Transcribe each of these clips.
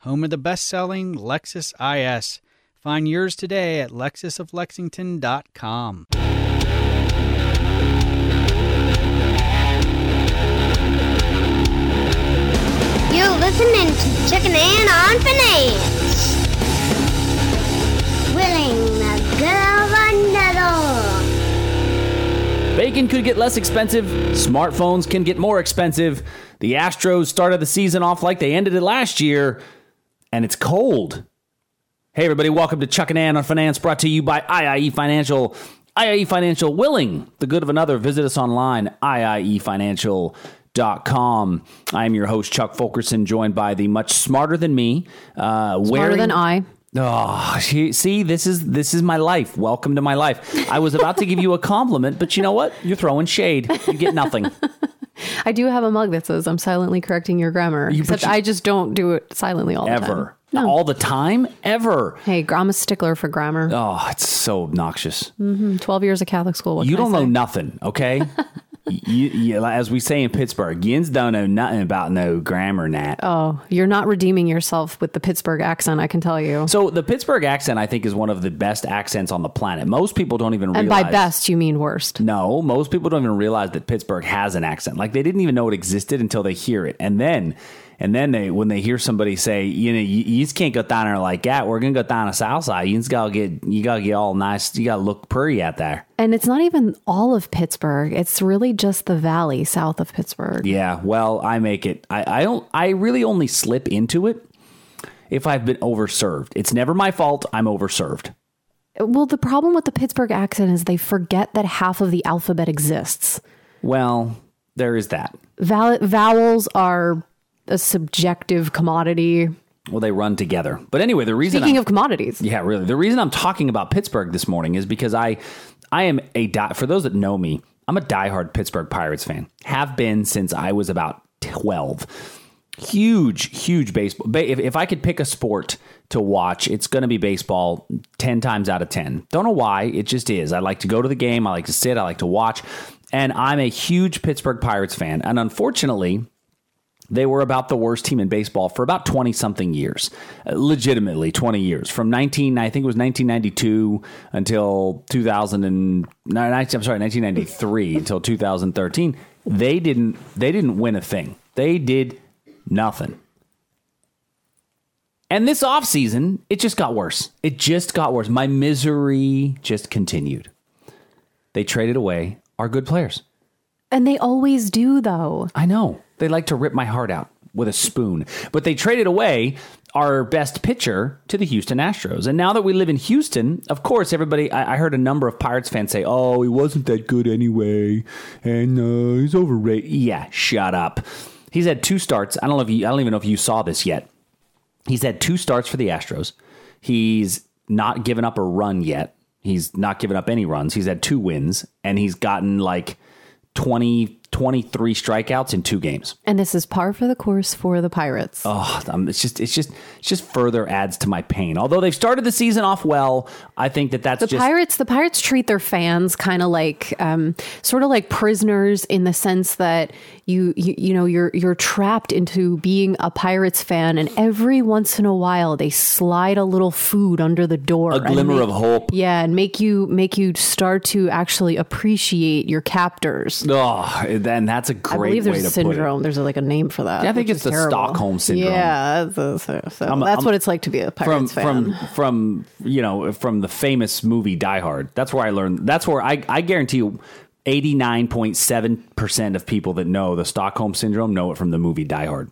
home of the best-selling Lexus IS. Find yours today at lexusoflexington.com. You're listening to Chuck and Ann on Finance. Willing the girl under Bacon could get less expensive. Smartphones can get more expensive. The Astros started the season off like they ended it last year, and it's cold. Hey, everybody, welcome to Chuck and Ann on Finance, brought to you by IIE Financial. IIE Financial, willing the good of another. Visit us online, IIEFinancial.com. I am your host, Chuck Fulkerson, joined by the much smarter than me. Uh, Smarter wearing- than I. Oh, see, this is this is my life. Welcome to my life. I was about to give you a compliment, but you know what? You're throwing shade. You get nothing. I do have a mug that says I'm silently correcting your grammar. You- but except you- I just don't do it silently all the time. Ever. All the time? Ever. Hey, I'm a stickler for grammar. Oh, it's so obnoxious. Mm-hmm. 12 years of Catholic school. What you don't know nothing, okay? you, you, as we say in Pittsburgh, yins don't know nothing about no grammar, Nat. Oh, you're not redeeming yourself with the Pittsburgh accent, I can tell you. So the Pittsburgh accent, I think, is one of the best accents on the planet. Most people don't even and by best, you mean worst. No, most people don't even realize that Pittsburgh has an accent. Like they didn't even know it existed until they hear it, and then, and then they when they hear somebody say, you know, you, you just can't go down there like that. We're gonna go down the south side. You just gotta get, you gotta get all nice. You gotta look pretty out there. And it's not even all of Pittsburgh. It's really just the valley south of Pittsburgh. Yeah, well, I make it. I, I don't. I really only slip into it if I've been overserved. It's never my fault. I'm overserved. Well, the problem with the Pittsburgh accent is they forget that half of the alphabet exists. Well, there is that. Val- vowels are a subjective commodity. Well, they run together. But anyway, the reason Speaking I'm- of commodities, Yeah, really. The reason I'm talking about Pittsburgh this morning is because I, I am a die, for those that know me, I'm a diehard Pittsburgh Pirates fan. Have been since I was about twelve. Huge, huge baseball. If, if I could pick a sport to watch, it's going to be baseball. Ten times out of ten. Don't know why. It just is. I like to go to the game. I like to sit. I like to watch. And I'm a huge Pittsburgh Pirates fan. And unfortunately, they were about the worst team in baseball for about 20 something years. Legitimately 20 years. From 19 I think it was 1992 until 2000 and I'm sorry, 1993 until 2013. They didn't they didn't win a thing. They did nothing. And this offseason, it just got worse. It just got worse. My misery just continued. They traded away our good players. and they always do, though. I know. They like to rip my heart out with a spoon. But they traded away our best pitcher to the Houston Astros. And now that we live in Houston, of course, everybody, I, I heard a number of Pirates fans say, oh, he wasn't that good anyway. And uh, he's overrated. Yeah, shut up. He's had two starts. I don't know if you, I don't even know if you saw this yet. He's had two starts for the Astros. He's not given up a run yet. He's not given up any runs. He's had two wins and he's gotten like 20, 23 strikeouts in two games. And this is par for the course for the Pirates. Oh, um, it's just, it's just, it's just further adds to my pain. Although they've started the season off well, I think that that's the just pirates the pirates treat their fans kind of like um, sort of like prisoners in the sense that you, you you know you're you're trapped into being a pirates fan and every once in a while they slide a little food under the door a glimmer make- of hope. yeah and make you make you start to actually appreciate your captors Oh, then that's a great I believe way there's to a put it. syndrome. There's like a name for that. Yeah, I think it's the terrible. Stockholm syndrome. Yeah, that's, so, that's I'm- what it's like to be a from Pirates fan. from from you know from the famous movie Die Hard. That's where I learned. That's where I I guarantee you. 89.7% of people that know the Stockholm syndrome know it from the movie Die Hard.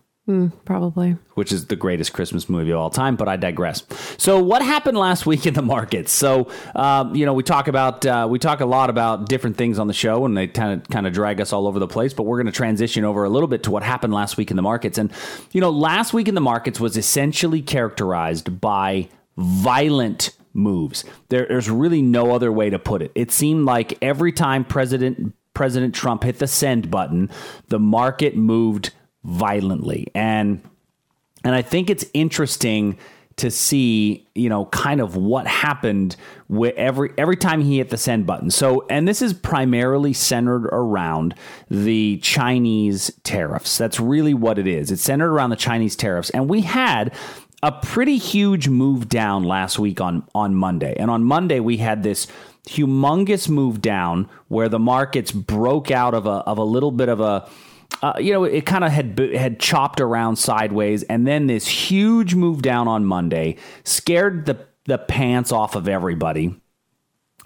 Probably. which is the greatest Christmas movie of all time, but I digress. So, what happened last week in the markets? So, uh, you know, we talk about uh, we talk a lot about different things on the show, and they kind of kind of drag us all over the place. But we're going to transition over a little bit to what happened last week in the markets. And you know, last week in the markets was essentially characterized by violent moves. There, there's really no other way to put it. It seemed like every time President President Trump hit the send button, the market moved violently. And and I think it's interesting to see, you know, kind of what happened with every every time he hit the send button. So, and this is primarily centered around the Chinese tariffs. That's really what it is. It's centered around the Chinese tariffs. And we had a pretty huge move down last week on on Monday. And on Monday we had this humongous move down where the markets broke out of a of a little bit of a uh, you know, it kind of had had chopped around sideways, and then this huge move down on Monday scared the the pants off of everybody.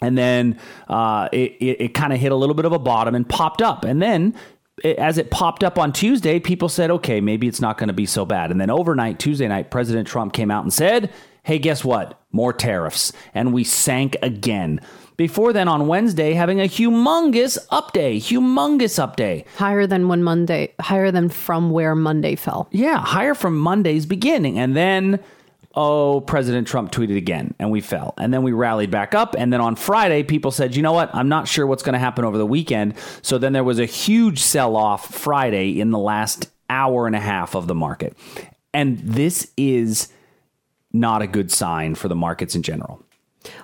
And then uh, it, it, it kind of hit a little bit of a bottom and popped up. And then as it popped up on Tuesday, people said, okay, maybe it's not going to be so bad. And then overnight, Tuesday night, President Trump came out and said, hey, guess what? More tariffs. And we sank again. Before then, on Wednesday, having a humongous up day, humongous up day. Higher than when Monday, higher than from where Monday fell. Yeah, higher from Monday's beginning. And then, oh, President Trump tweeted again, and we fell. And then we rallied back up. And then on Friday, people said, you know what? I'm not sure what's going to happen over the weekend. So then there was a huge sell off Friday in the last hour and a half of the market. And this is not a good sign for the markets in general.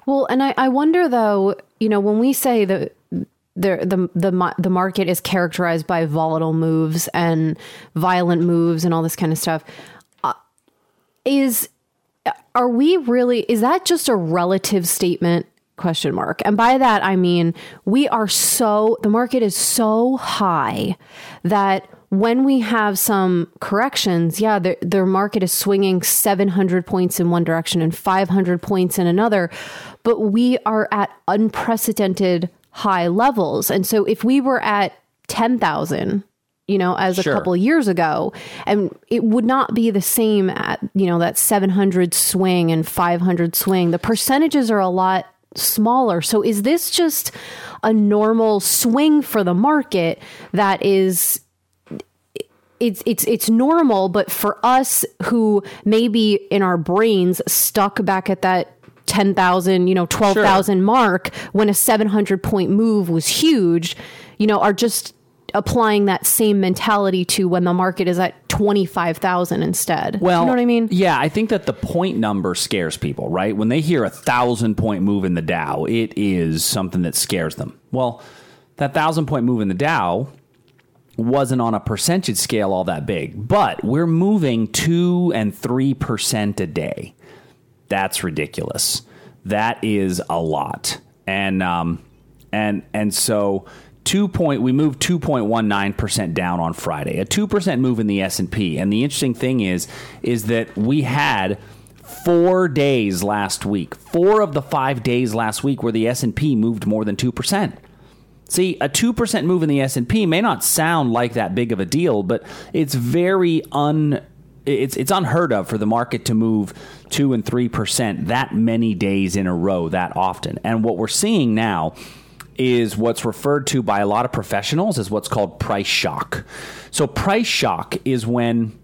Well, and I, I wonder though, you know, when we say that the the the the market is characterized by volatile moves and violent moves and all this kind of stuff, uh, is are we really? Is that just a relative statement? Question mark. And by that I mean we are so the market is so high that when we have some corrections, yeah, their, their market is swinging 700 points in one direction and 500 points in another, but we are at unprecedented high levels. And so if we were at 10,000, you know, as Sure. a couple of years ago, and it would not be the same at, you know, that 700 swing and 500 swing. The percentages are a lot smaller. So is this just a normal swing for the market that is it's it's it's normal, but for us who maybe in our brains stuck back at that 10,000, you know, 12,000 mark when a 700 point move was huge, you know, are just applying that same mentality to when the market is at 25,000 instead. Well, you know what I mean? Yeah, I think that the point number scares people, right? When they hear a thousand point move in the Dow, it is something that scares them. Well, that thousand point move in the Dow wasn't on a percentage scale all that big, but we're moving two and three percent a day. That's ridiculous. That is a lot, and um, and and so two point we moved two point one nine percent down on Friday, a two percent move in the S and P. And the interesting thing is is that we had four days last week, four of the five days last week where the S and P moved more than two percent. See, a 2% move in the S&P may not sound like that big of a deal, but it's very un it's it's unheard of for the market to move 2 and 3% that many days in a row that often. And what we're seeing now is what's referred to by a lot of professionals as what's called price shock. So price shock is when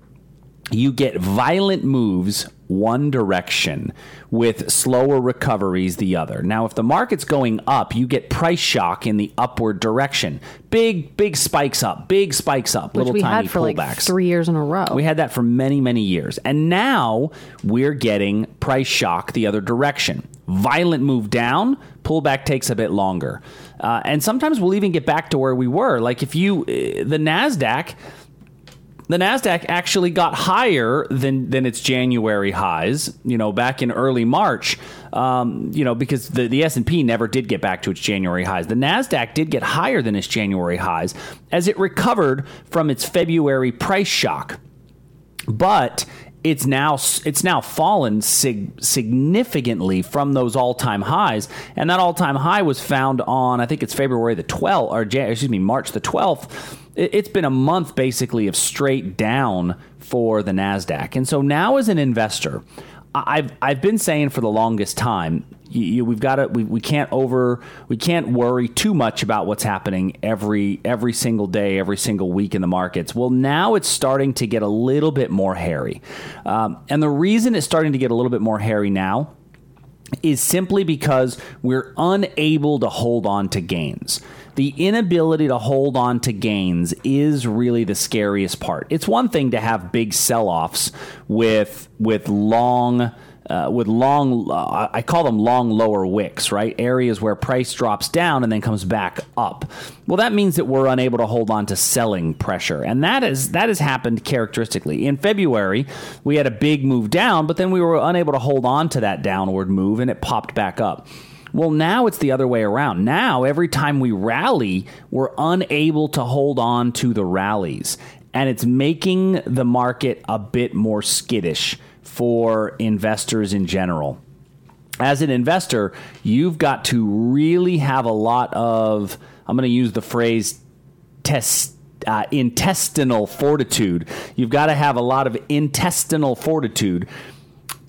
you get violent moves one direction with slower recoveries the other. Now, if the market's going up, you get price shock in the upward direction. Big, big spikes up, big spikes up, Which little we tiny had for pullbacks. like three years in a row. We had that for many, many years. And now we're getting price shock the other direction. Violent move down, pullback takes a bit longer. Uh, and sometimes we'll even get back to where we were. Like if you, uh, the NASDAQ, the Nasdaq actually got higher than than its January highs. You know, back in early March. Um, you know, because the the S and P never did get back to its January highs. The Nasdaq did get higher than its January highs as it recovered from its February price shock, but. It's now it's now fallen sig- significantly from those all time highs, and that all time high was found on I think it's February the 12th or excuse me March the 12th it- it's been a month basically of straight down for the Nasdaq. And so now as an investor, I've I've been saying for the longest time, you, you, we've got to we, we can't over we can't worry too much about what's happening every every single day, every single week in the markets. Well, now it's starting to get a little bit more hairy, um, and the reason it's starting to get a little bit more hairy now is simply because we're unable to hold on to gains. The inability to hold on to gains is really the scariest part. It's one thing to have big sell-offs with with long uh, with long, uh, I call them long lower wicks, right? Areas where price drops down and then comes back up. Well, that means that we're unable to hold on to selling pressure, and that is that has happened characteristically. In February, we had a big move down, but then we were unable to hold on to that downward move, and it popped back up. Well, now it's the other way around. Now, every time we rally, we're unable to hold on to the rallies, and it's making the market a bit more skittish for investors in general. As an investor, you've got to really have a lot of, I'm going to use the phrase test. Uh, intestinal fortitude. You've got to have a lot of intestinal fortitude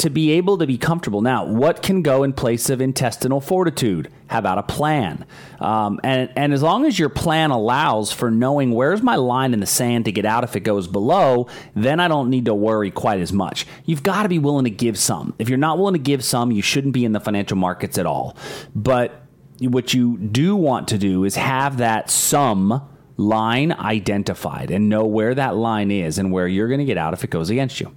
to be able to be comfortable. Now, what can go in place of intestinal fortitude? How about a plan? Um, and, and as long as your plan allows for knowing where's my line in the sand to get out if it goes below, then I don't need to worry quite as much. You've got to be willing to give some. If you're not willing to give some, you shouldn't be in the financial markets at all. But what you do want to do is have that sum line identified and know where that line is and where you're going to get out if it goes against you.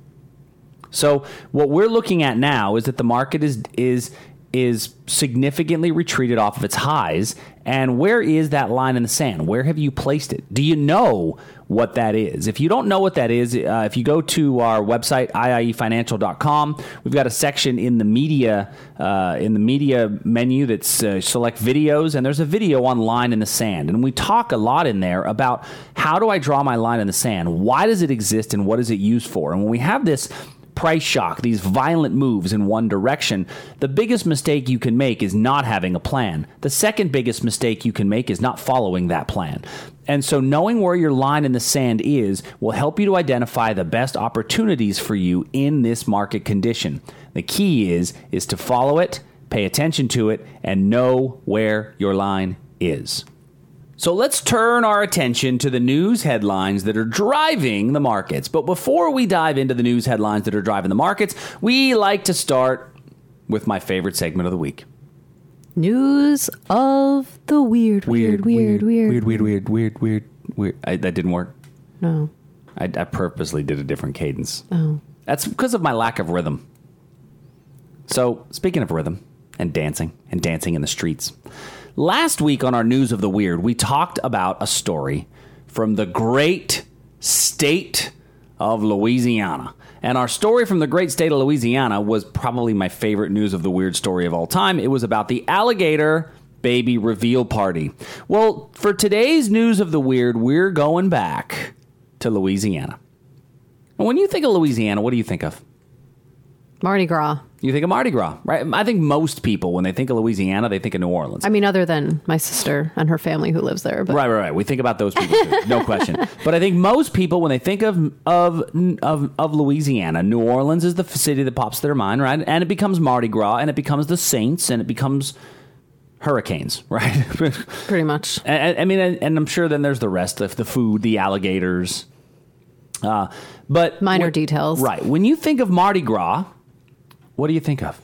So what we're looking at now is that the market is is is significantly retreated off of its highs. And where is that line in the sand? Where have you placed it? Do you know what that is? If you don't know what that is, uh, if you go to our website iiefinancial.com, we've got a section in the media uh, in the media menu that's uh, select videos, and there's a video on line in the sand, and we talk a lot in there about how do I draw my line in the sand? Why does it exist, and what is it used for? And when we have this price shock, these violent moves in one direction, the biggest mistake you can make is not having a plan. The second biggest mistake you can make is not following that plan. And so knowing where your line in the sand is will help you to identify the best opportunities for you in this market condition. The key is is to follow it, pay attention to it and know where your line is. So let's turn our attention to the news headlines that are driving the markets. But before we dive into the news headlines that are driving the markets, we like to start with my favorite segment of the week. News of the weird, weird, weird, weird, weird, weird, weird, weird, weird, weird. I, that didn't work. No. I, I purposely did a different cadence. Oh. That's because of my lack of rhythm. So, speaking of rhythm and dancing and dancing in the streets, last week on our News of the Weird, we talked about a story from the great state of Louisiana. And our story from the great state of Louisiana was probably my favorite News of the Weird story of all time. It was about the alligator baby reveal party. Well, for today's News of the Weird, we're going back to Louisiana. And when you think of Louisiana, what do you think of? Mardi Gras. You think of Mardi Gras, right? I think most people, when they think of Louisiana, they think of New Orleans. I mean, other than my sister and her family who lives there. But Right, right, right. We think about those people, too, no question. But I think most people, when they think of of of of Louisiana, New Orleans is the city that pops to their mind, right? And it becomes Mardi Gras, and it becomes the Saints, and it becomes hurricanes, right? pretty much. I, I mean, and, and I'm sure then there's the rest of the food, the alligators. Uh, but Minor when- details. right? When you think of Mardi Gras, what do you think of?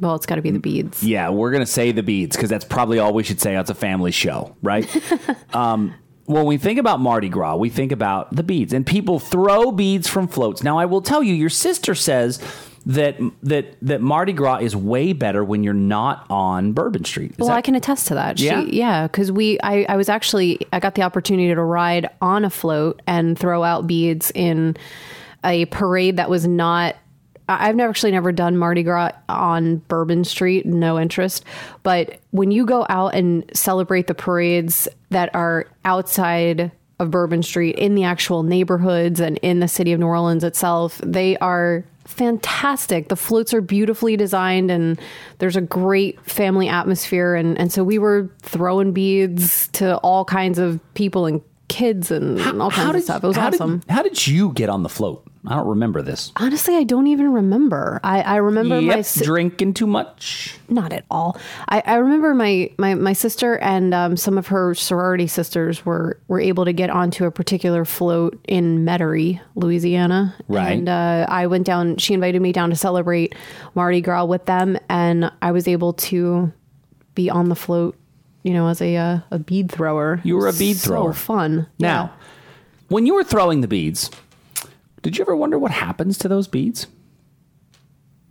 Well, it's got to be the beads. Yeah, we're gonna say the beads because that's probably all we should say. It's a family show, right? um, when we think about Mardi Gras, we think about the beads, and people throw beads from floats. Now, I will tell you, your sister says that that that Mardi Gras is way better when you're not on Bourbon Street. Is Well, that- I can attest to that. She, Yeah? yeah, because we, I, I was actually, I got the opportunity to ride on a float and throw out beads in a parade that was not. I've never actually never done Mardi Gras on Bourbon Street, no interest. But when you go out and celebrate the parades that are outside of Bourbon Street in the actual neighborhoods and in the city of New Orleans itself, they are fantastic. The floats are beautifully designed and there's a great family atmosphere. And, and so we were throwing beads to all kinds of people and kids and all kinds of stuff. It was how awesome. Did, how did you get on the float? I don't remember this. Honestly, I don't even remember. I, I remember my Yep, si- drinking too much. not at all. I, I remember my my, my sister and um, some of her sorority sisters were were able to get onto a particular float in Metairie, Louisiana. Right. And uh, I went down. She invited me down to celebrate Mardi Gras with them, and I was able to be on the float. You know, as a uh, a bead thrower. You were a bead so thrower. fun. Now, when you were throwing the beads, did you ever wonder what happens to those beads?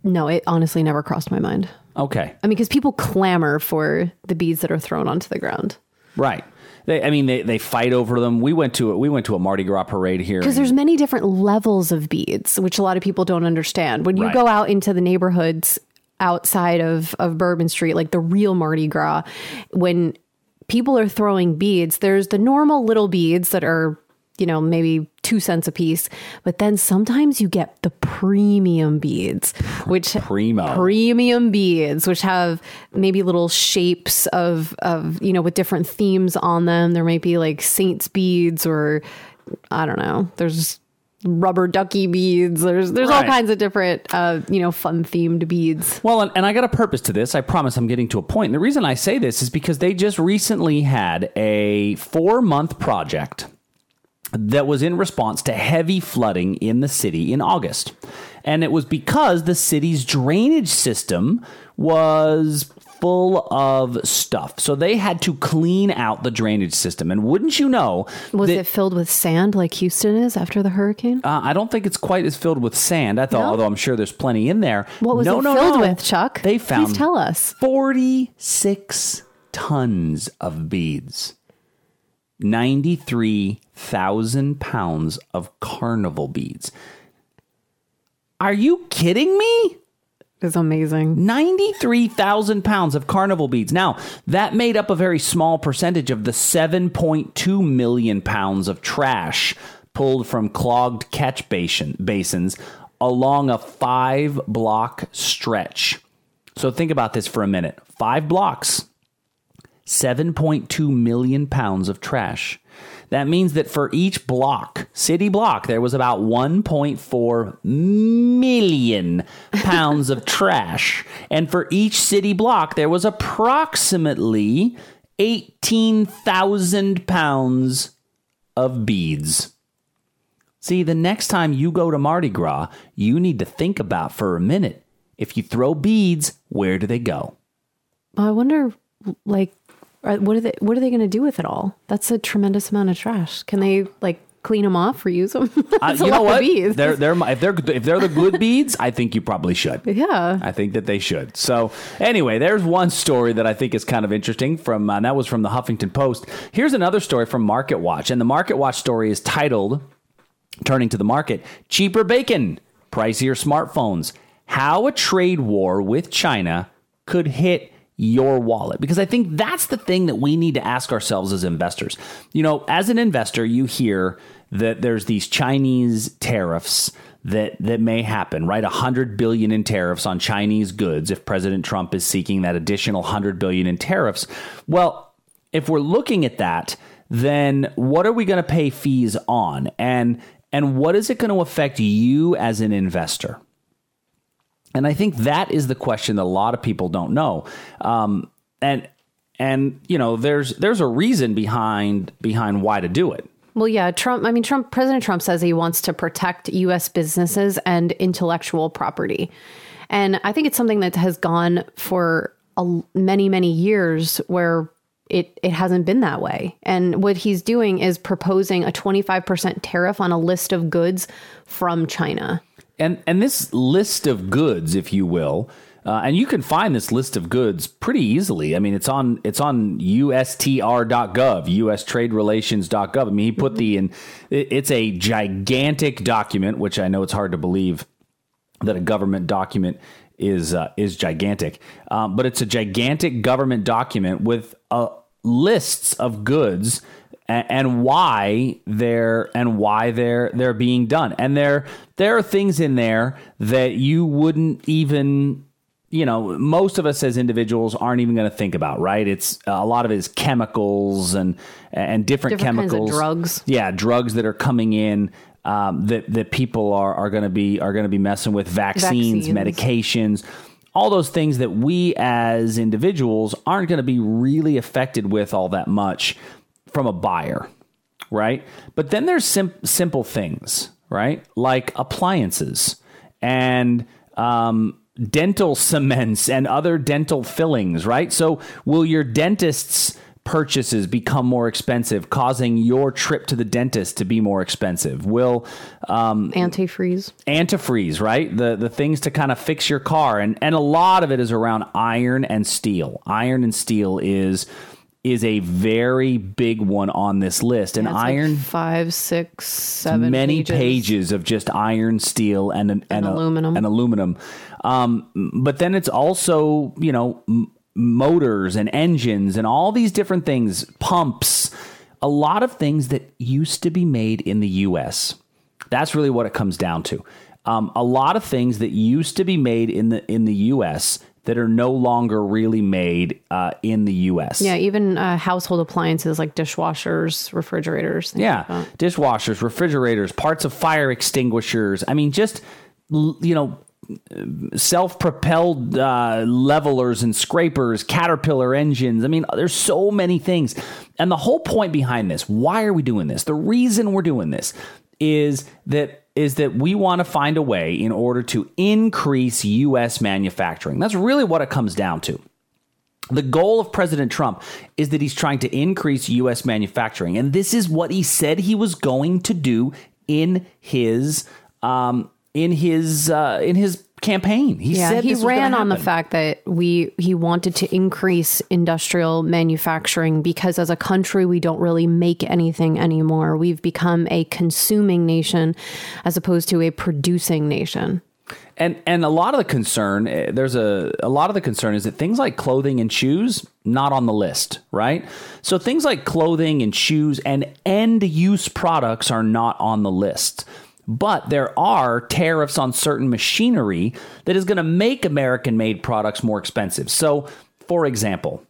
no, it honestly never crossed my mind. Okay, I mean, because people clamor for the beads that are thrown onto the ground. right. They, I mean, they, they fight over them. We went to a, we went to a Mardi Gras parade here. Because there's many different levels of beads, which a lot of people don't understand. When you Right. go out into the neighborhoods outside of, of Bourbon Street, like the real Mardi Gras, when people are throwing beads, there's the normal little beads that are, you know, maybe two cents a piece. But then sometimes you get the premium beads, which Primo. premium beads, which have maybe little shapes of of you know with different themes on them. There might be like saints beads or I don't know. There's rubber ducky beads. There's there's all Right. kinds of different uh you know fun themed beads. Well, and, and I got a purpose to this. I promise I'm getting to a point. And the reason I say this is because they just recently had a four month project that was in response to heavy flooding in the city in August. And it was because the city's drainage system was full of stuff. So they had to clean out the drainage system. And wouldn't you know, Was that- it filled with sand like Houston is after the hurricane? uh, I don't think it's quite as filled with sand. I thought, No? although I'm sure there's plenty in there. What was no, it no, filled with, Chuck? They found Please tell us. 46 tons of beads, 93,000 pounds of carnival beads. Are you kidding me? It's amazing. 93,000 pounds of carnival beads. Now, that made up a very small percentage of the 7.2 million pounds of trash pulled from clogged catch basin, basins along a five block stretch. So think about this for a minute. Five blocks, 7.2 million pounds of trash. That means that for each block, city block, there was about 1.4 million pounds of trash. And for each city block, there was approximately 18,000 pounds of beads. See, the next time you go to Mardi Gras, you need to think about for a minute if you throw beads, where do they go? I wonder, like, what are they? What are they going to do with it all? That's a tremendous amount of trash. Can they like clean them off, reuse them? Uh, you know what? beads. They're, they're, if they're if they're the good beads, I think you probably should. yeah. I think that they should. So anyway, there's one story that I think is kind of interesting from, uh, that was from the Huffington Post. Here's another story from Market Watch, and the Market Watch story is titled "Turning to the Market: Cheaper Bacon, Pricier Smartphones, How a Trade War with China Could Hit." Your wallet, because I think that's the thing that we need to ask ourselves as investors. You know, as an investor, you hear that there's these Chinese tariffs that that may happen, right? A hundred billion in tariffs on Chinese goods if President Trump is seeking that additional hundred billion in tariffs. Well, if we're looking at that, then what are we going to pay fees on, and and what is it going to affect you as an investor? And I think that is the question that a lot of people don't know. Um, and and you know, there's there's a reason behind behind why to do it. Well, yeah, Trump. I mean, Trump. President Trump says he wants to protect U.S. businesses and intellectual property, and I think it's something that has gone for a, many, many years where it it hasn't been that way. And what he's doing is proposing a twenty five percent tariff on a list of goods from China. And and this list of goods, if you will, uh, and you can find this list of goods pretty easily. I mean, it's on it's on USTR.gov, USTradeRelations.gov. I mean, he put the in. It's a gigantic document, which I know it's hard to believe that a government document is uh, is gigantic, um, but it's a gigantic government document with a lists of goods and, and why they're and why they're they're being done. And there there are things in there that you wouldn't even you know, most of us as individuals aren't even going to think about, right? It's a lot of it is chemicals and and different, Different chemicals, drugs. Yeah, drugs that are coming in um, that that people are are going to be are going to be messing with vaccines, Vaccines. medications, all those things that we as individuals aren't going to be really affected with all that much from a buyer, right? But then there's sim- simple things, right? Like appliances and um, dental cements and other dental fillings, right? So will your dentist's purchases become more expensive, causing your trip to the dentist to be more expensive? Will um, Antifreeze. antifreeze, right? The the things to kind of fix your car, and and a lot of it is around iron and steel. Iron and steel is is a very big one on this list, and like iron. five, six, seven. Many pages. pages. of just iron, steel, and and, and, a- aluminum. and aluminum. Um, but then it's also you know m- motors and engines and all these different things, pumps, a lot of things that used to be made in the U.S. That's really what it comes down to. Um, a lot of things that used to be made in the in the U.S. that are no longer really made uh, in the U.S. Yeah, even uh, household appliances like dishwashers, refrigerators. things like Yeah, dishwashers, refrigerators, parts of fire extinguishers. I mean, just you know, self-propelled uh, levelers and scrapers, caterpillar engines. I mean, there's so many things. And the whole point behind this, why are we doing this? The reason we're doing this is that is that we want to find a way in order to increase US manufacturing. That's really what it comes down to. The goal of President Trump is that he's trying to increase U.S. manufacturing, and this is what he said he was going to do in his um, in his uh, in his campaign. He Yeah, said he ran on the fact that we he wanted to increase industrial manufacturing because as a country we don't really make anything anymore. We've become a consuming nation as opposed to a producing nation. And and a lot of the concern, eh, there's a a lot of the concern is that things like clothing and shoes not on the list, right? So things like clothing and shoes and end use products are not on the list. But there are tariffs on certain machinery that is going to make American made products more expensive. So, for example,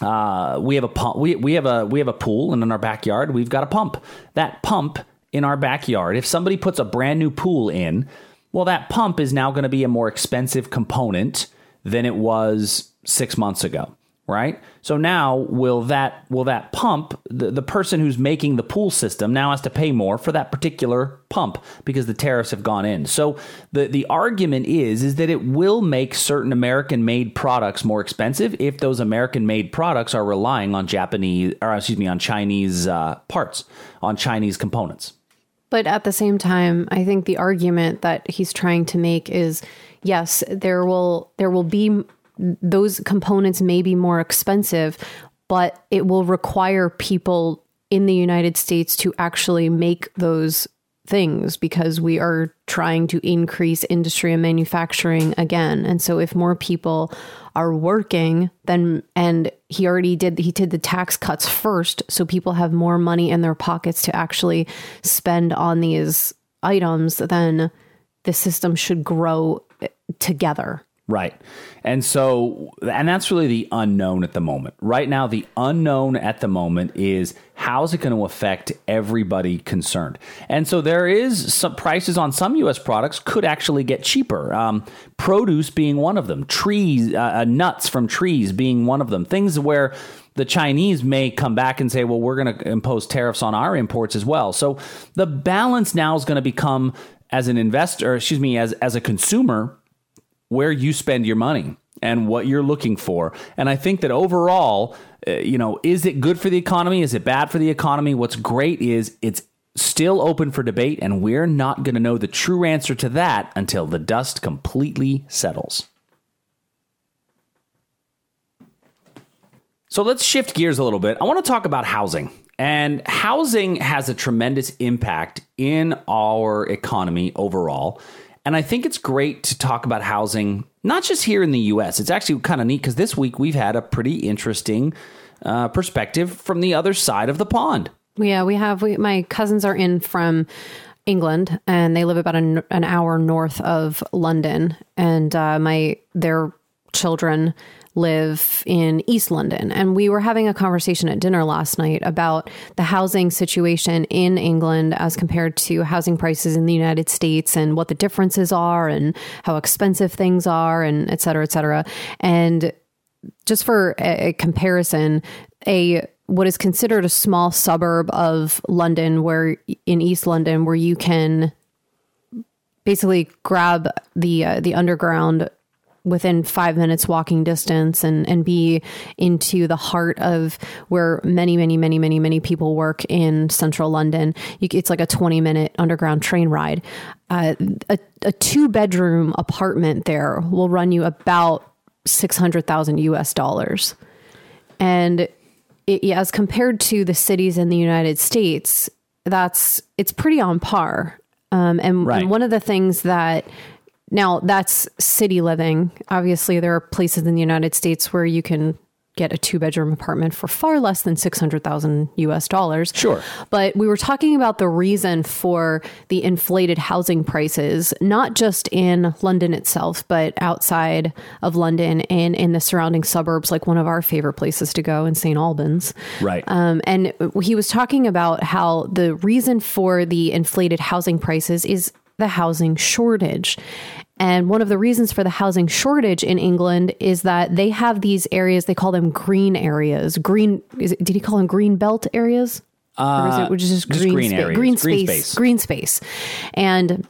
uh, we have a pump. We, we have a we have a pool, and in our backyard, we've got a pump. That pump in our backyard, if somebody puts a brand new pool in, well, that pump is now going to be a more expensive component than it was six months ago, right? So now, will that will that pump the, the person who's making the pool system now has to pay more for that particular pump because the tariffs have gone in. So the the argument is is that it will make certain American made products more expensive if those American made products are relying on Japanese or excuse me on Chinese uh, parts on Chinese components. But at the same time, I think the argument that he's trying to make is yes, there will there will be those components may be more expensive, but it will require people in the United States to actually make those things because we are trying to increase industry and manufacturing again. And so if more people are working, then and he already did he did the tax cuts first, so people have more money in their pockets to actually spend on these items, then the system should grow together. Right. And so, and that's really the unknown at the moment. Right now, the unknown at the moment is how is it going to affect everybody concerned? And so, there is some prices on some U.S. products could actually get cheaper. Um, produce being one of them, trees, uh, uh, nuts from trees being one of them, things where the Chinese may come back and say, well, we're going to impose tariffs on our imports as well. So, the balance now is going to become as an investor, excuse me, as, as a consumer, where you spend your money and what you're looking for. And I think that overall, uh, you know, is it good for the economy? Is it bad for the economy? What's great is it's still open for debate, and we're not going to know the true answer to that until the dust completely settles. So let's shift gears a little bit. I want to talk about housing. And housing has a tremendous impact in our economy overall. And I think it's great to talk about housing, not just here in the US. It's actually kind of neat because this week we've had a pretty interesting uh, perspective from the other side of the pond. Yeah, we have. We, my cousins are in from England, and they live about an, an hour north of London. And uh, my their children live in East London. And we were having a conversation at dinner last night about the housing situation in England as compared to housing prices in the United States and what the differences are and how expensive things are and et cetera, et cetera. And just for a, a comparison, a what is considered a small suburb of London, where in East London, where you can basically grab the uh, the underground within five minutes walking distance and and be into the heart of where many many many many many people work in central london. You, it's like a 20 minute underground train ride. Uh, a, a two bedroom apartment there will run you about 600000 us dollars. And it, as compared to the cities in the united states that's it's pretty on par. Um, and, Right. and one of the things that now that's city living. Obviously, there are places in the United States where you can get a two bedroom apartment for far less than 600,000 US dollars. Sure. But we were talking about the reason for the inflated housing prices, not just in London itself, but outside of London and in the surrounding suburbs, like one of our favorite places to go in St. Albans. Right. Um, and he was talking about how the reason for the inflated housing prices is the housing shortage. And one of the reasons for the housing shortage in England is that they have these areas, they call them green areas. Green, is it, did he call them green belt areas? or is it uh, which is just, just green, green spa- areas, green green space, space. green space. And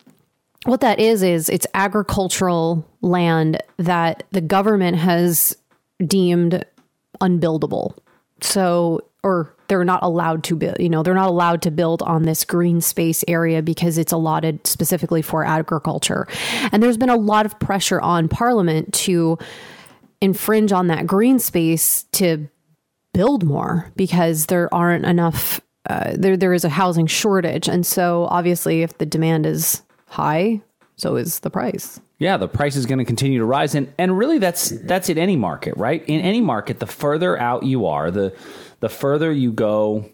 what that is is it's agricultural land that the government has deemed unbuildable. So or they're not allowed to build, you know, they're not allowed to build on this green space area because it's allotted specifically for agriculture. And there's been a lot of pressure on parliament to infringe on that green space to build more because there aren't enough uh, there there is a housing shortage and so obviously if the demand is high so is the price Yeah, the price is going to continue to rise, and and really that's that's in any market, right? In any market, the further out you are, the the further you go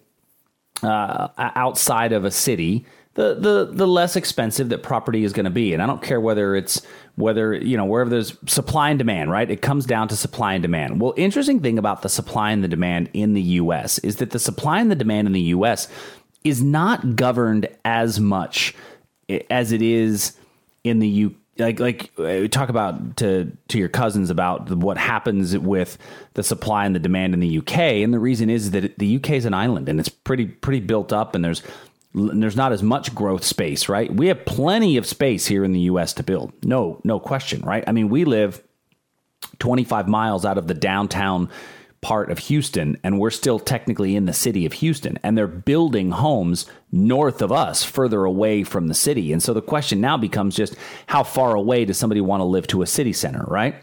uh, outside of a city, the the the less expensive that property is going to be. And I don't care whether it's whether you know wherever there's supply and demand, right? It comes down to supply and demand. Well, interesting thing about the supply and the demand in the U.S. is that the supply and the demand in the U.S. is not governed as much as it is in the U. Like like uh, we talk about to to your cousins about the- what happens with the supply and the demand in the UK, and the reason is that the UK is an island and it's pretty pretty built up, and there's and there's not as much growth space, right? We have plenty of space here in the US to build, no no question, right? I mean, we live 25 miles out of the downtown part of Houston, and we're still technically in the city of Houston, and they're building homes north of us, further away from the city. And so the question now becomes just how far away does somebody want to live to a city center, right?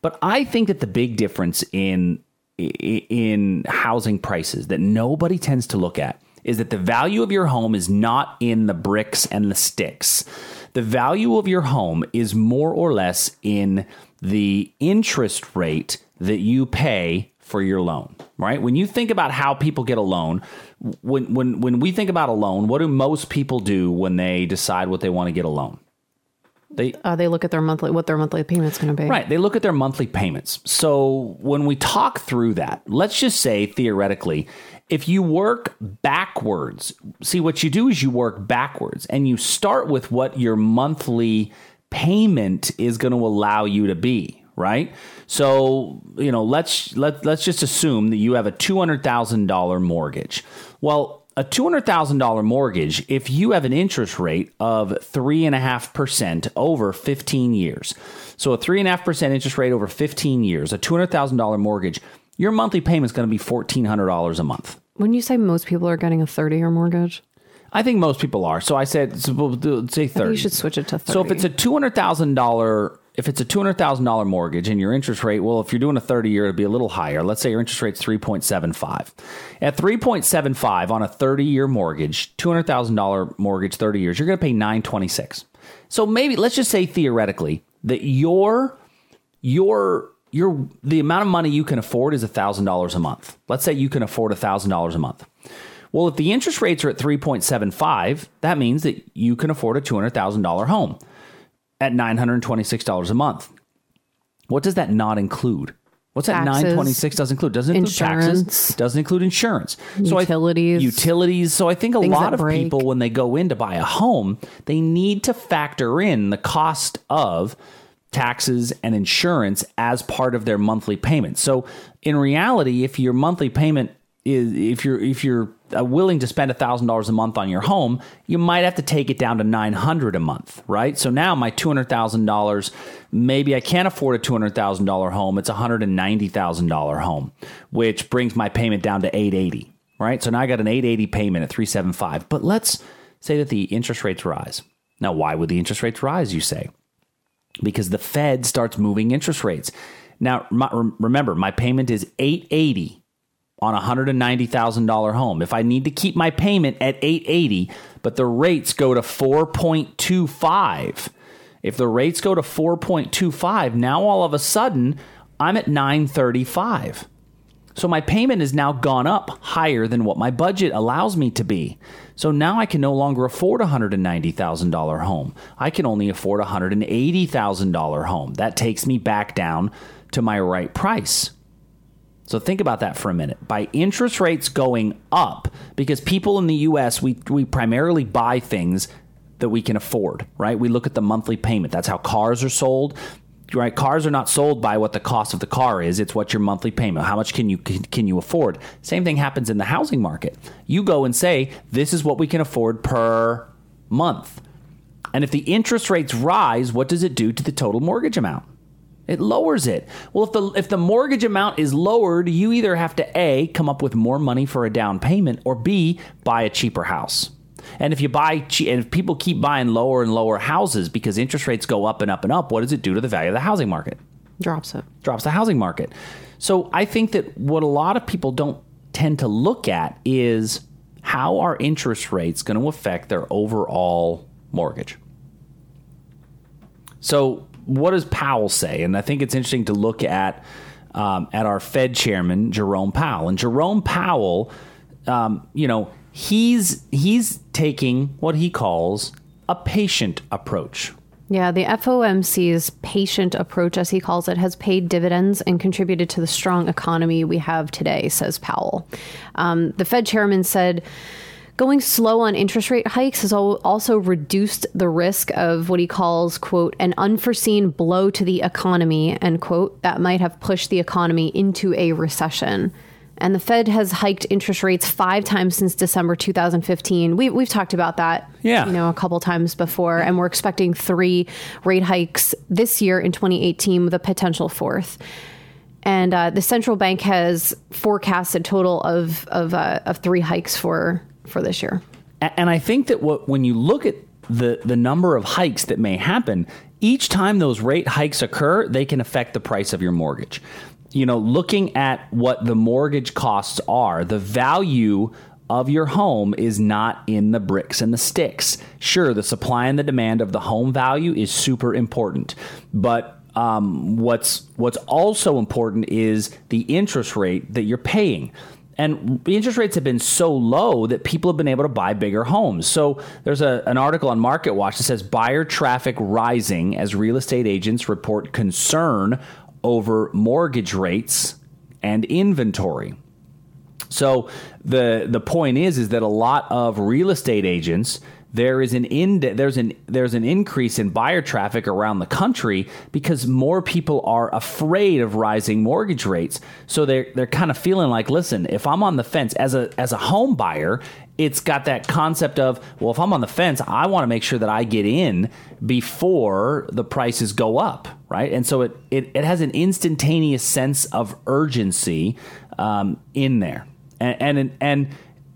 But I think that the big difference in in housing prices that nobody tends to look at is that the value of your home is not in the bricks and the sticks. The value of your home is more or less in the interest rate that you pay for your loan, right? When you think about how people get a loan, when when when we think about a loan, what do most people do when they decide what they want to get a loan? They uh, they look at their monthly what their monthly payment's going to be Right. They look at their monthly payments. So when we talk through that, let's just say theoretically, if you work backwards, see what you do is you work backwards and you start with what your monthly payment is going to allow you to be, right? So, you know, let's let let's just assume that you have a $200,000 mortgage. Well, a $200,000 mortgage, if you have an interest rate of 3.5% over 15 years, so a 3.5% interest rate over 15 years, a $200,000 mortgage, your monthly payment is going to be $1,400 a month. when you say most people are getting a 30 year mortgage I think most people are. So I said, so we'll do, say 30. think you should switch it to 30 So if it's a two hundred thousand dollar, if it's a two hundred thousand dollar mortgage and your interest rate, well, if you're doing a thirty year, it'd be a little higher. Let's say your interest rate's three point seven five. At three point seven five on a thirty year mortgage, two hundred thousand dollar mortgage, thirty years, you're going to pay nine twenty six. So maybe let's just say theoretically that your your your the amount of money you can afford is $1,000 a month. Let's say you can afford $1,000 a month. Well, if the interest rates are at 3.75, that means that you can afford a $200,000 home at $926 a month. What does that not include? What's that 926 doesn't include? Doesn't include taxes. Doesn't include insurance. Utilities. I, utilities. So I think a lot of break. people when they go in to buy a home, they need to factor in the cost of taxes and insurance as part of their monthly payment. So in reality, if your monthly payment is if you're if you're uh, willing to spend $1000 a month on your home, you might have to take it down to 900 a month, right? So now my $200,000 maybe I can't afford a $200,000 home, it's a $190,000 home, which brings my payment down to 880, right? So now I got an 880 payment at 375. But let's say that the interest rates rise. Now, why would the interest rates rise, you say? because the Fed starts moving interest rates. Now, my, remember, my payment is 880 on a $190,000 home. If I need to keep my payment at 880, but the rates go to 4.25, if the rates go to 4.25, now all of a sudden I'm at 935. So my payment has now gone up higher than what my budget allows me to be. So now I can no longer afford a $190,000 home. I can only afford a $180,000 home. That takes me back down to my right price. So think about that for a minute. By interest rates going up, because people in the US, we, we primarily buy things that we can afford, right? We look at the monthly payment. That's how cars are sold. Right, cars are not sold by what the cost of the car is. It's what your monthly payment. How much can you can, can you afford? Same thing happens in the housing market. You go and say, "This is what we can afford per month." And if the interest rates rise, what does it do to the total mortgage amount? It lowers it. Well, if the if the mortgage amount is lowered, you either have to A, come up with more money for a down payment or B, buy a cheaper house. And if you buy and if people keep buying lower and lower houses because interest rates go up and up and up, what does it do to the value of the housing market? Drops it. drops the housing market. So I think that what a lot of people don't tend to look at is how are interest rates going to affect their overall mortgage. So what does Powell say? And I think it's interesting to look at um, at our Fed chairman Jerome Powell. And Jerome Powell, um, you know, he's he's taking what he calls a patient approach Yeah, the FOMC's patient approach, as he calls it, has paid dividends and contributed to the strong economy we have today, says Powell. Um, the Fed chairman said going slow on interest rate hikes has also reduced the risk of what he calls, quote, an unforeseen blow to the economy, end quote, that might have pushed the economy into a recession. And the Fed has hiked interest rates five times since December 2015. We, we've talked about that, Yeah. you know, a couple times before, and we're expecting three rate hikes this year in 2018 with a potential fourth. And uh, the central bank has forecasted total of of, uh, of three hikes for for this year. And I think that what when you look at the the number of hikes that may happen, each time those rate hikes occur, they can affect the price of your mortgage. You know, looking at what the mortgage costs are, the value of your home is not in the bricks and the sticks. Sure, the supply and the demand of the home value is super important, but um, what's what's also important is the interest rate that you're paying. And the interest rates have been so low that people have been able to buy bigger homes. So there's a, an article on Market Watch that says buyer traffic rising as real estate agents report concern over mortgage rates and inventory. So the the point is is that a lot of real estate agents there is an ind- there's an there's an increase in buyer traffic around the country because more people are afraid of rising mortgage rates. So they're they're kind of feeling like, listen, if I'm on the fence as a as a home buyer, it's got that concept of, well, if I'm on the fence, I want to make sure that I get in before the prices go up, right? And so it it, it has an instantaneous sense of urgency um, in there, and and and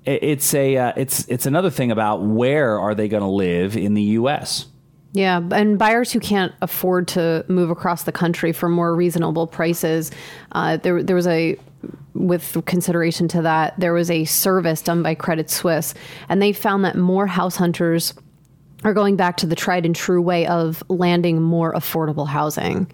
it's a uh, it's it's another thing about where are they going to live in the U.S. Yeah, and buyers who can't afford to move across the country for more reasonable prices, uh, there there was a with consideration to that, there was a service done by Credit Suisse, and they found that more house hunters are going back to the tried and true way of landing more affordable housing.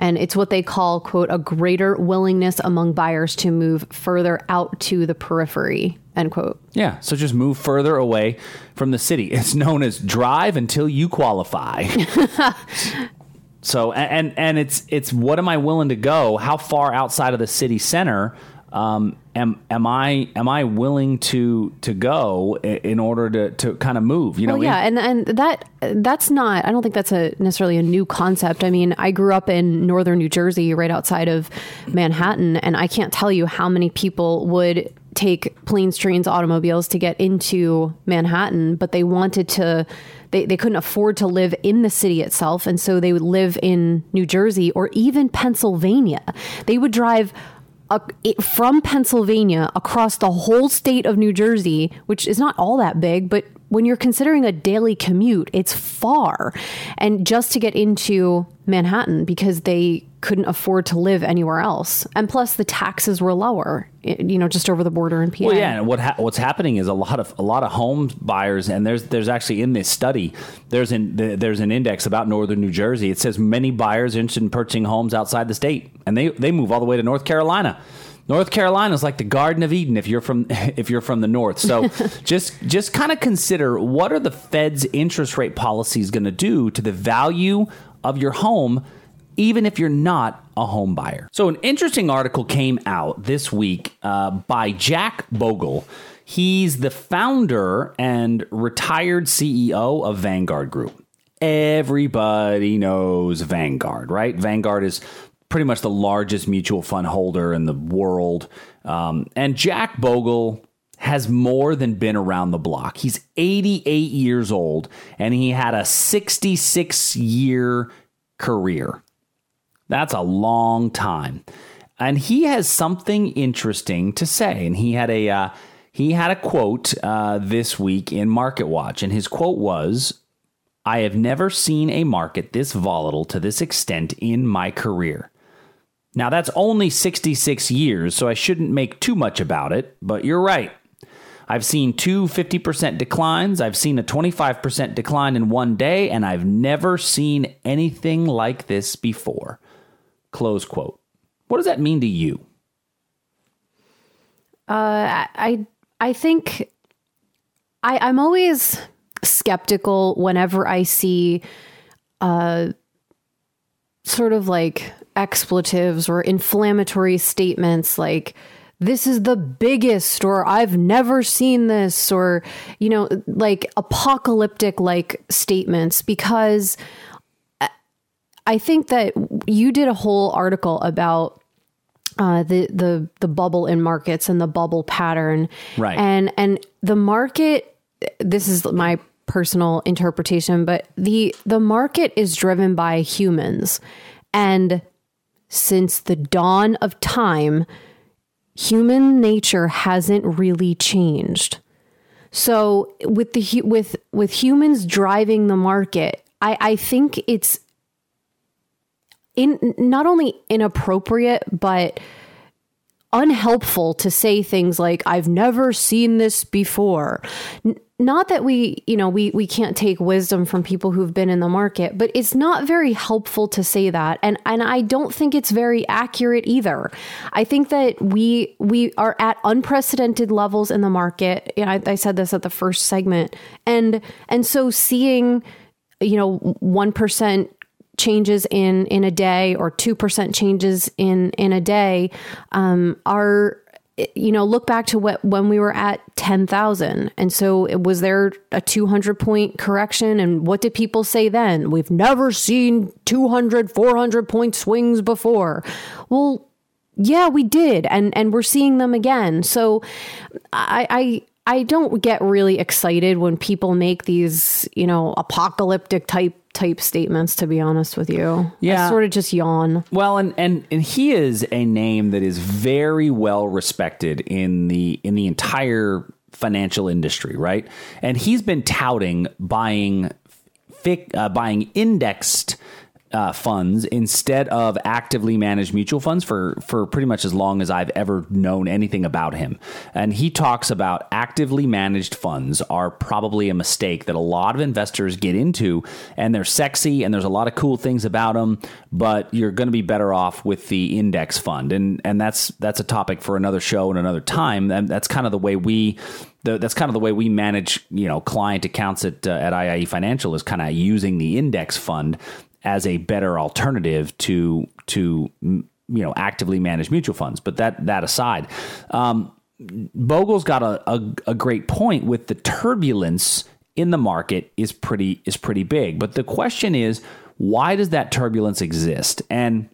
And it's what they call, quote, a greater willingness among buyers to move further out to the periphery, end quote. Yeah, so just move further away from the city. It's known as drive until you qualify. so and and it's it's what am I willing to go? How far outside of the city center um, am am I am I willing to to go in order to to kind of move? You know, well, yeah, and and that that's not. I don't think that's a necessarily a new concept. I mean, I grew up in northern New Jersey, right outside of Manhattan, and I can't tell you how many people would take planes, trains, automobiles to get into Manhattan, but they wanted to. They, they couldn't afford to live in the city itself, and so they would live in New Jersey or even Pennsylvania. They would drive from Pennsylvania across the whole state of New Jersey, which is not all that big, but when you're considering a daily commute, it's far. And just to get into Manhattan because they couldn't afford to live anywhere else. And plus the taxes were lower, you know, just over the border in PA. Well, yeah, and what ha- what's happening is a lot of a lot of home buyers and there's there's actually in this study, there's an there's an index about northern New Jersey. It says many buyers interested in purchasing homes outside the state and they they move all the way to North Carolina. North Carolina is like the Garden of Eden if you're from if you're from the north. So just just kind of consider what are the Fed's interest rate policies going to do to the value of your home even if you're not a home buyer. So an interesting article came out this week uh, by Jack Bogle. He's the founder and retired CEO of Vanguard Group. Everybody knows Vanguard, right? Vanguard is pretty much the largest mutual fund holder in the world. Um, and Jack Bogle has more than been around the block. He's 88 years old and he had a 66 year career. That's a long time. And he has something interesting to say. And he had a uh, he had a quote uh, this week in Market Watch, and his quote was, "I have never seen a market this volatile to this extent in my career. Now, that's only 66 years, so I shouldn't make too much about it, but you're right. I've seen two 50% declines. I've seen a 25% decline in one day, and I've never seen anything like this before. Close quote. What does that mean to you? Uh, I I think I, I'm always skeptical whenever I see uh, sort of like expletives or inflammatory statements like this is the biggest or I've never seen this or you know like apocalyptic like statements because I think that you did a whole article about uh, the the the bubble in markets and the bubble pattern, right? And and the market. This is my personal interpretation, but the the market is driven by humans, and since the dawn of time, human nature hasn't really changed. So with the with with humans driving the market, I, I think it's in not only inappropriate but unhelpful to say things like I've never seen this before. N- not that we, you know, we we can't take wisdom from people who've been in the market, but it's not very helpful to say that. And and I don't think it's very accurate either. I think that we we are at unprecedented levels in the market. I, I said this at the first segment. And and so seeing you know 1% changes in in a day or 2% changes in in a day um, are you know look back to what when we were at 10,000 and so it, was there a 200 point correction? And what did people say then? We've never seen 200 400 point swings before. Well yeah we did. And and we're seeing them again. So i i I don't get really excited when people make these, you know, apocalyptic type type statements to be honest with you. Yeah. I sort of just yawn. Well, and, and and he is a name that is very well respected in the in the entire financial industry, right? And he's been touting buying fic, uh, buying indexed uh, funds instead of actively managed mutual funds for for pretty much as long as I've ever known anything about him. And he talks about actively managed funds are probably a mistake that a lot of investors get into, and they're sexy and there's a lot of cool things about them, but you're going to be better off with the index fund, and and that's that's a topic for another show and another time. And that's kind of the way we the, that's kind of the way we manage, you know, client accounts at uh, at IIE Financial is kind of using the index fund as a better alternative to to you know actively managed mutual funds. But that that aside, um, Bogle's got a, a, a great point with the turbulence in the market is pretty is pretty big. But the question is, why does that turbulence exist? And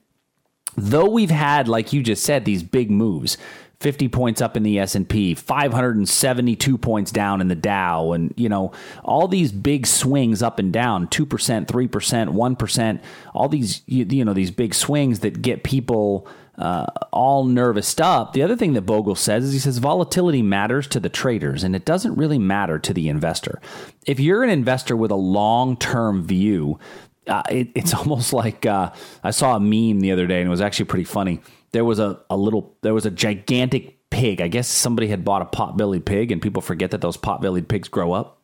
though we've had, like you just said, these big moves, 50 points up in the S&P, 572 points down in the Dow and you know all these big swings up and down, 2%, 3%, 1%, all these you, you know these big swings that get people uh, all nervous up. The other thing that Bogle says is he says volatility matters to the traders and it doesn't really matter to the investor. If you're an investor with a long-term view, uh, it, it's almost like uh, I saw a meme the other day and it was actually pretty funny there was a, a little there was a gigantic pig. I guess somebody had bought a pot-bellied pig and people forget that those pot-bellied pigs grow up.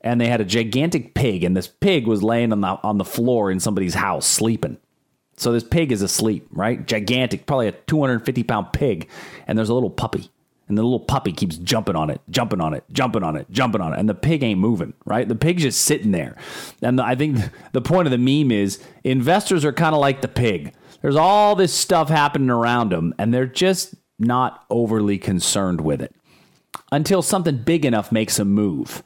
And they had a gigantic pig and this pig was laying on the on the floor in somebody's house sleeping. So this pig is asleep, right? Gigantic, probably a 250 pound pig. And there's a little puppy. And the little puppy keeps jumping on it, jumping on it, jumping on it, jumping on it. And the pig ain't moving, right? The pig's just sitting there. And I think the point of the meme is investors are kind of like the pig there's all this stuff happening around them, and they're just not overly concerned with it until something big enough makes a move.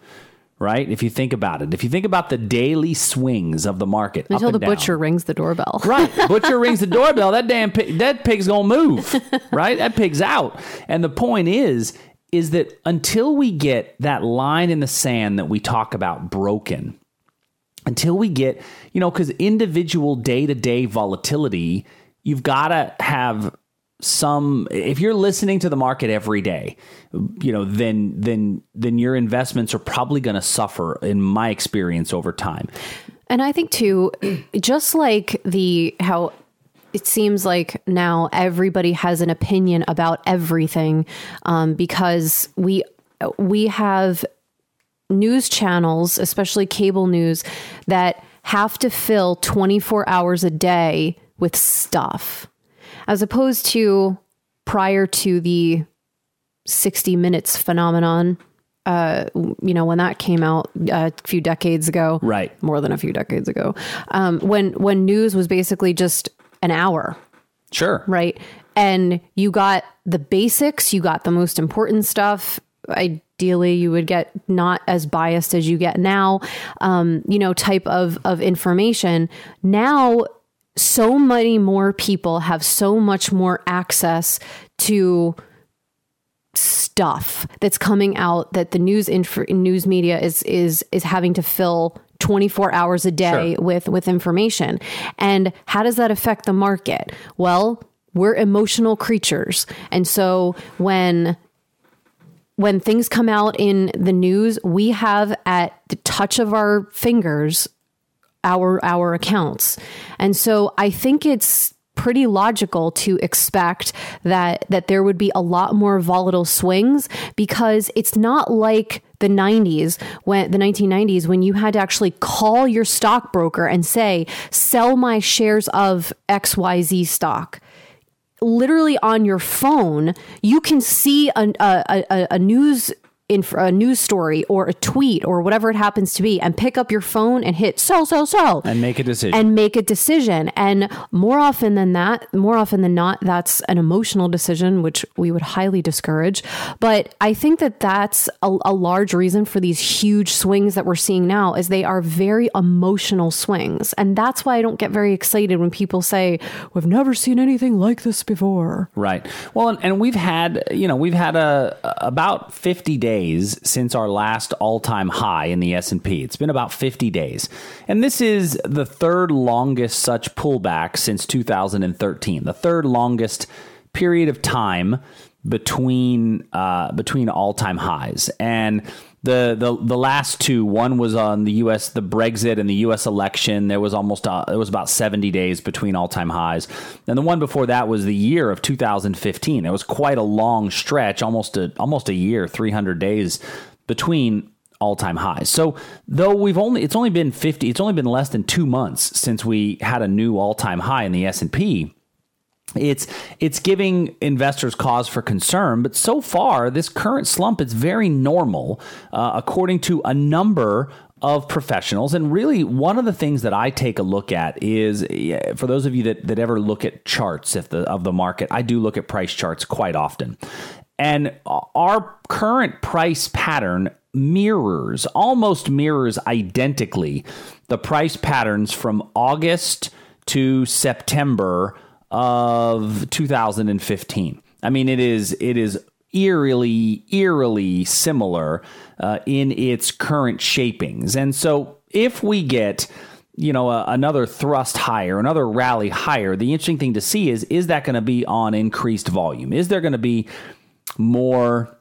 Right? If you think about it, if you think about the daily swings of the market, until the down, butcher rings the doorbell. right? Butcher rings the doorbell. That damn pig, that pig's gonna move. Right? That pig's out. And the point is, is that until we get that line in the sand that we talk about broken, until we get, you know, because individual day to day volatility, you've got to have some if you're listening to the market every day you know then then then your investments are probably going to suffer in my experience over time. And i think too just like the how it seems like now everybody has an opinion about everything um, because we we have news channels, especially cable news, that have to fill 24 hours a day with stuff, as opposed to prior to the 60 minutes phenomenon. Uh, you know, when that came out a few decades ago, right? More than a few decades ago, um, when when news was basically just an hour, sure, right? And you got the basics, you got the most important stuff. Ideally you would get not as biased as you get now, um, you know, type of, of information. Now, so many more people have so much more access to stuff that's coming out that the news inf- news media is is is having to fill 24 hours a day sure. with with information and how does that affect the market well we're emotional creatures and so when when things come out in the news, we have at the touch of our fingers our our accounts. And so I think it's pretty logical to expect that that there would be a lot more volatile swings because it's not like the 90s when the 1990s when you had to actually call your stockbroker and say sell my shares of XYZ stock literally on your phone, you can see a, a, a, a news in a news story or a tweet or whatever it happens to be and pick up your phone and hit sell, sell, sell. And make a decision. And make a decision. And more often than that, more often than not, that's an emotional decision, which we would highly discourage. But I think that that's a, a large reason for these huge swings that we're seeing now is they are very emotional swings. And that's why I don't get very excited when people say, we've never seen anything like this before. Right. Well, and, and we've had, you know, we've had a, about 50 days days since our last all-time high in the S&P. It's been about 50 days. And this is the third longest such pullback since 2013. The third longest period of time between uh, between all time highs, and the, the the last two one was on the U.S. the Brexit and the U.S. election. There was almost uh, it was about seventy days between all time highs, and the one before that was the year of 2015. It was quite a long stretch, almost a almost a year, 300 days between all time highs. So though we've only it's only been 50, it's only been less than two months since we had a new all time high in the S and P it's it's giving investors cause for concern but so far this current slump is very normal uh, according to a number of professionals. And really one of the things that I take a look at is for those of you that, that ever look at charts if the, of the market I do look at price charts quite often. And our current price pattern mirrors almost mirrors identically the price patterns from August to September of 2015. I mean, it is it is eerily eerily similar uh, in its current shapings, and so if we get you know a, another thrust higher, another rally higher, the interesting thing to see is is that going to be on increased volume? Is there going to be more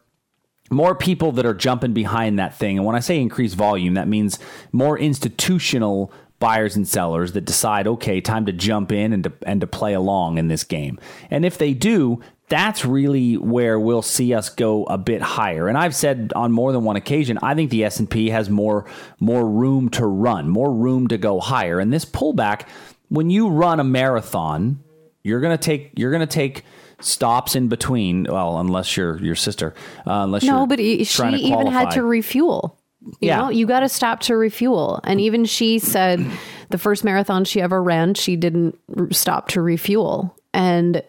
more people that are jumping behind that thing. And when I say increased volume, that means more institutional buyers and sellers that decide, okay, time to jump in and to, and to play along in this game. And if they do, that's really where we'll see us go a bit higher. And I've said on more than one occasion, I think the S&P has more more room to run, more room to go higher. And this pullback, when you run a marathon, you're going to take you're going to take stops in between. Well, unless you're your sister, uh, unless no, but she even had to refuel. You Yeah. know, you got to stop to refuel. And even she said the first marathon she ever ran, she didn't stop to refuel and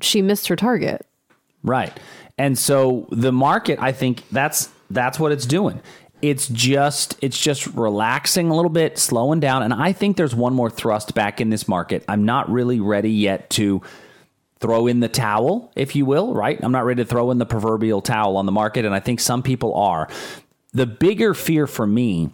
she missed her target. Right. And so the market, I think that's that's what it's doing. It's just it's just relaxing a little bit, slowing down, and I think there's one more thrust back in this market. I'm not really ready yet to throw in the towel, if you will, right? I'm not ready to throw in the proverbial towel on the market, and I think some people are. The bigger fear for me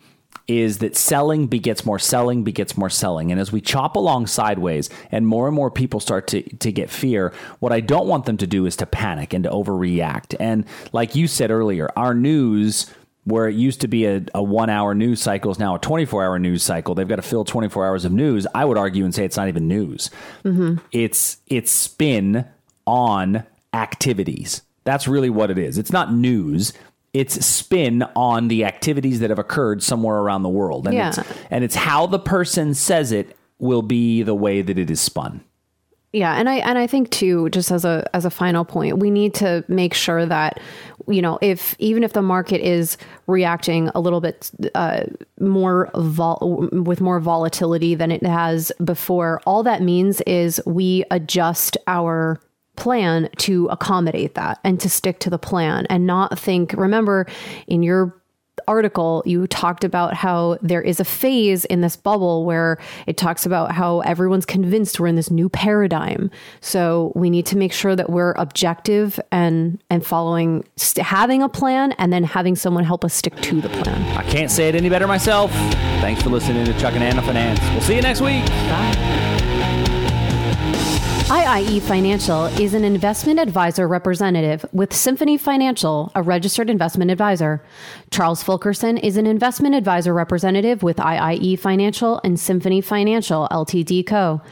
is that selling begets more selling begets more selling. And as we chop along sideways and more and more people start to, to get fear, what I don't want them to do is to panic and to overreact. And like you said earlier, our news where it used to be a, a one hour news cycle is now a 24 hour news cycle. They've got to fill 24 hours of news. I would argue and say it's not even news. Mm-hmm. It's it's spin on activities. That's really what it is. It's not news. It's spin on the activities that have occurred somewhere around the world. And Yeah. it's and it's how the person says it will be the way that it is spun. Yeah, and I and I think too, just as a as a final point, we need to make sure that you know if even if the market is reacting a little bit uh, more vol- with more volatility than it has before, all that means is we adjust our plan to accommodate that and to stick to the plan and not think. Remember, in your article, you talked about how there is a phase in this bubble where it talks about how everyone's convinced we're in this new paradigm. So we need to make sure that we're objective and and following, st- having a plan, and then having someone help us stick to the plan. I can't say it any better myself. Thanks for listening to Chuck and Ann Finance. We'll see you next week. IIE Financial is an investment advisor representative with Symphony Financial, a registered investment advisor. Charles Fulkerson is an investment advisor representative with IIE Financial and Symphony Financial Ltd Co.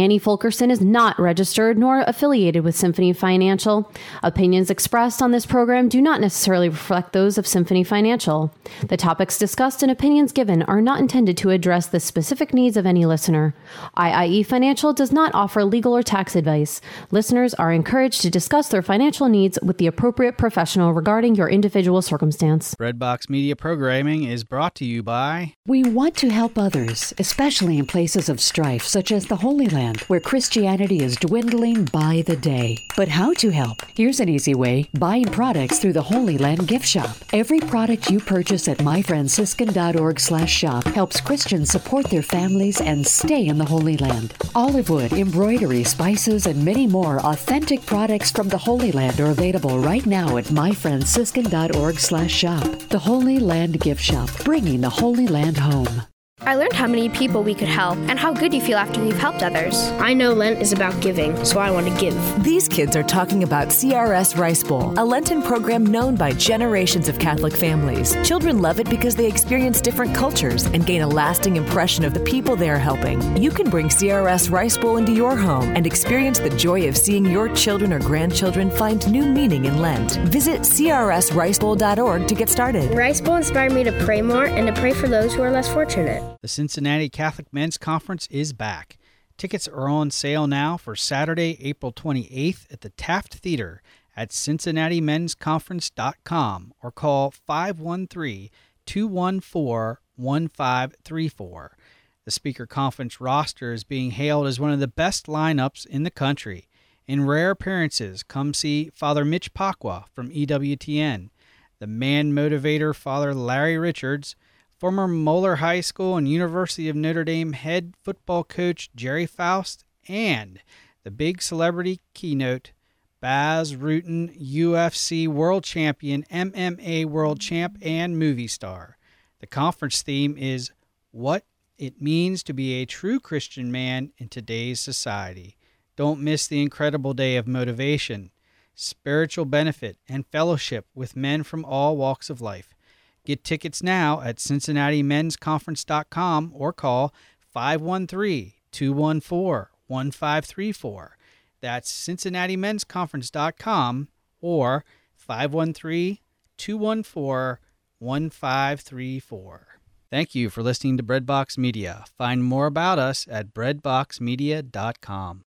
Annie Fulkerson is not registered nor affiliated with Symphony Financial. Opinions expressed on this program do not necessarily reflect those of Symphony Financial. The topics discussed and opinions given are not intended to address the specific needs of any listener. IIE Financial does not offer legal or tax advice. Listeners are encouraged to discuss their financial needs with the appropriate professional regarding your individual circumstance. Breadbox Media Programming is brought to you by We want to help others, especially in places of strife such as the Holy Land, where Christianity is dwindling by the day. But how to help? Here's an easy way buying products through the Holy Land gift shop. Every product you purchase at myfranciscan.org slash shop helps Christians support their families and stay in the Holy Land. Olive wood, embroidery, spices, and many more authentic products from the Holy Land are available right now at myfranciscan.org slash shop. The Holy Land gift shop, bringing the Holy Land home. I learned how many people we could help and how good you feel after you've helped others. I know Lent is about giving, so I want to give. These kids are talking about CRS Rice Bowl, a Lenten program known by generations of Catholic families. Children love it because they experience different cultures and gain a lasting impression of the people they are helping. You can bring CRS Rice Bowl into your home and experience the joy of seeing your children or grandchildren find new meaning in Lent. Visit crsricebowl.org to get started. Rice Bowl inspired me to pray more and to pray for those who are less fortunate. The Cincinnati Catholic Men's Conference is back. Tickets are on sale now for Saturday, April 28th at the Taft Theater at cincinnatimen'sconference.com or call 513 214 1534. The speaker conference roster is being hailed as one of the best lineups in the country. In rare appearances, come see Father Mitch Pacwa from EWTN, the man motivator Father Larry Richards, former Moeller High School and University of Notre Dame head football coach Gerry Faust, and the big celebrity keynote, Bas Rutten, UFC world champion, MMA world champ, and movie star. The conference theme is What It Means to Be a True Christian Man in Today's Society. Don't miss the incredible day of motivation, spiritual benefit, and fellowship with men from all walks of life. Get tickets now at CincinnatiMen'sConference.com or call 513 214 1534. That's CincinnatiMen'sConference.com or 513 214 1534. Thank you for listening to Breadbox Media. Find more about us at breadboxmedia.com.